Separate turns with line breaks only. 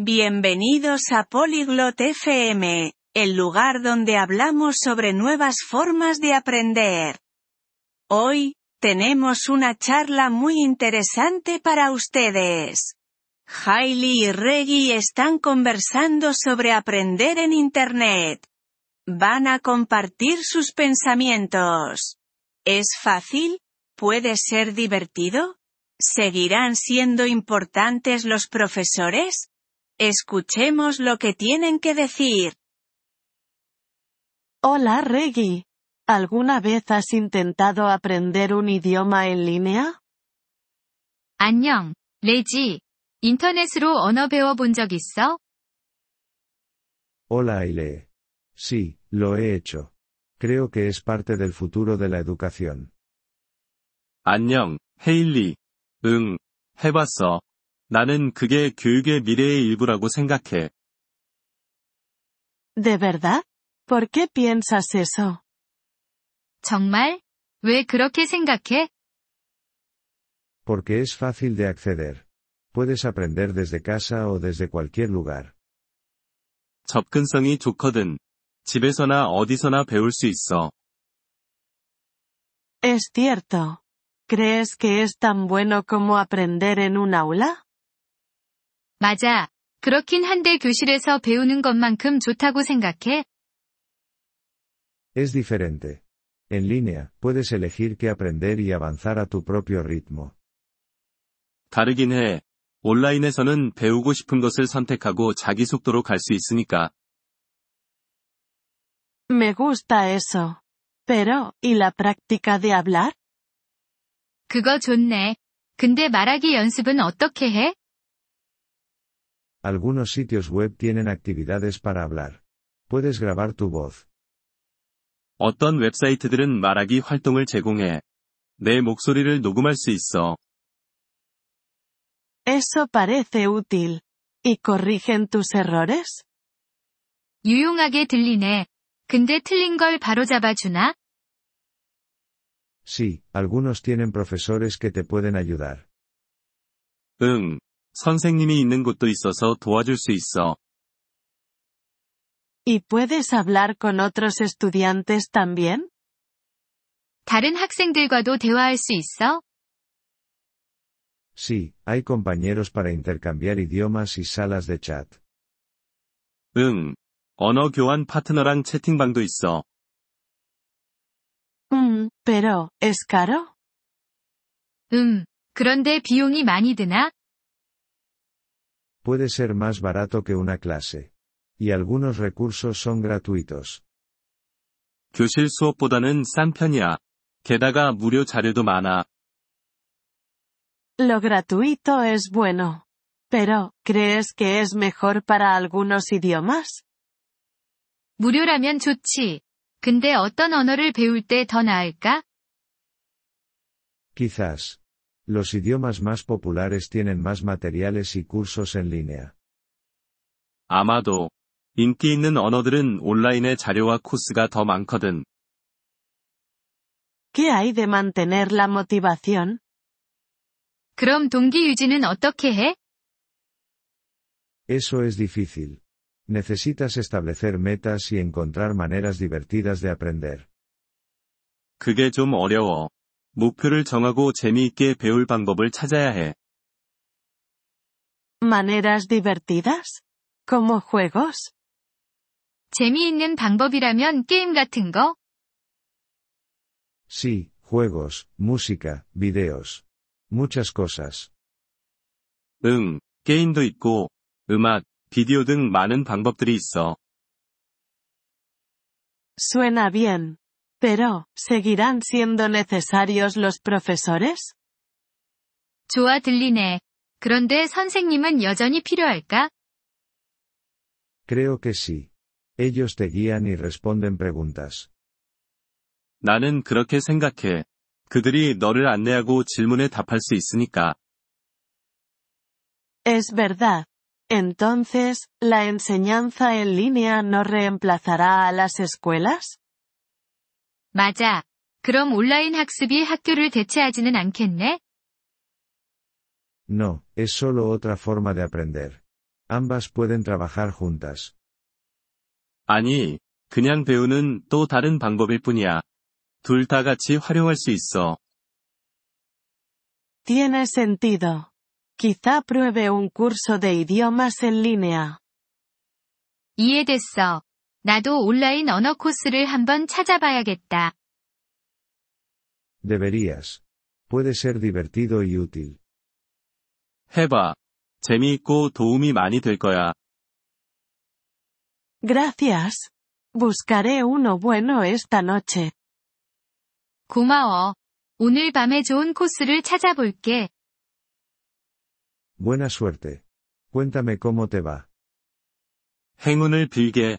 Bienvenidos a Polyglot FM, el lugar donde hablamos sobre nuevas formas de aprender. Hoy, tenemos una charla muy interesante para ustedes. Hailey y Reggie están conversando sobre aprender en Internet. Van a compartir sus pensamientos. ¿Es fácil? ¿Puede ser divertido? ¿Seguirán siendo importantes los profesores? Escuchemos lo que tienen que decir.
Hola Reggie. ¿Alguna vez has intentado aprender un idioma en línea?
안녕, 레지. 인터넷으로 언어 배워본 적 있어?
Hola Aile. Sí, lo he hecho. Creo que es parte del futuro de la educación.
안녕, 헤일리. 응, 해봤어. 나는 그게 교육의 미래의 일부라고 생각해.
¿De verdad? ¿Por qué piensas eso?
정말? 왜 그렇게 생각해?
Porque es fácil de acceder. Puedes aprender desde casa o desde cualquier lugar.
접근성이 좋거든. 집에서나 어디서나 배울 수 있어.
Es cierto. ¿Crees que es tan bueno como aprender en un aula?
맞아. 그렇긴 한데 교실에서 배우는 것만큼 좋다고 생각해?
Es diferente. En línea, puedes elegir qué aprender y avanzar a tu propio ritmo.
다르긴 해. 온라인에서는 배우고 싶은 것을 선택하고 자기 속도로 갈 수 있으니까.
Me gusta eso. Pero, ¿y la práctica de hablar?
그거 좋네. 근데 말하기 연습은 어떻게 해?
Algunos sitios web tienen actividades para hablar. Puedes grabar tu voz.
어떤 웹사이트들은 말하기 활동을 제공해. 내 목소리를 녹음할 수 있어.
Eso parece útil. ¿Y corrigen tus errores?
유용하게 들리네. 근데 틀린 걸 바로잡아 주나?
Sí, algunos tienen profesores que te pueden ayudar.
응. 선생님이 있는 곳도 있어서 도와줄 수 있어.
¿Y puedes hablar con otros estudiantes también?
다른 학생들과도 대화할 수 있어?
Sí, hay compañeros para intercambiar idiomas y salas de chat.
응. 언어 교환 파트너랑 채팅방도 있어.
Mm, pero, ¿es caro?
음. 그런데 비용이 많이 드나?
Puede ser más barato que una clase. Y algunos recursos son gratuitos.
교실 수업보다는 싼 편이야. 게다가 무료 자료도 많아.
Lo gratuito es bueno. Pero, ¿crees que es mejor para algunos idiomas?
무료라면 좋지. 근데 어떤 언어를 배울 때 더 나을까?
Quizás. Los idiomas más populares tienen más materiales y cursos en línea.
아마도. 인기 있는 언어들은 온라인의 자료와 코스가 더 많거든.
¿Qué hay de mantener la motivación?
그럼 동기 유지는 어떻게 해?
Eso es difícil. Necesitas establecer metas y encontrar maneras divertidas de aprender.
그게 좀 어려워. 목표를 정하고 재미있게 배울 방법을 찾아야 해.
¿Maneras divertidas? ¿Como juegos?
재미있는 방법이라면 게임 같은 거?
Sí, juegos, música, videos. Muchas cosas.
응, 게임도 있고, 음악, 비디오 등 많은 방법들이 있어.
Suena bien. Pero, ¿seguirán siendo necesarios los profesores?
좋아 들리네. 그런데 선생님은 여전히 필요할까?
Creo que sí. Ellos te guían y responden preguntas.
나는 그렇게 생각해. 그들이 너를 안내하고 질문에 답할 수 있으니까.
Es verdad. Entonces, ¿la enseñanza en línea no reemplazará a las escuelas?
맞아. 그럼 온라인 학습이 학교를 대체하지는 않겠네?
No, es solo otra forma de aprender. Ambas pueden trabajar juntas.
아니, 그냥 배우는 또 다른 방법일 뿐이야. 둘 다 같이 활용할 수 있어.
Tiene sentido. Quizá pruebe un curso de idiomas en línea.
이해됐어. 나도 온라인 언어 코스를 한번 찾아봐야겠다.
Deberías. Puede ser divertido y útil.
해봐. 재미있고 도움이 많이 될 거야.
Gracias. Buscaré uno bueno esta noche.
고마워. 오늘 밤에 좋은 코스를 찾아볼게.
Buena suerte. Cuéntame cómo te va.
행운을 빌게.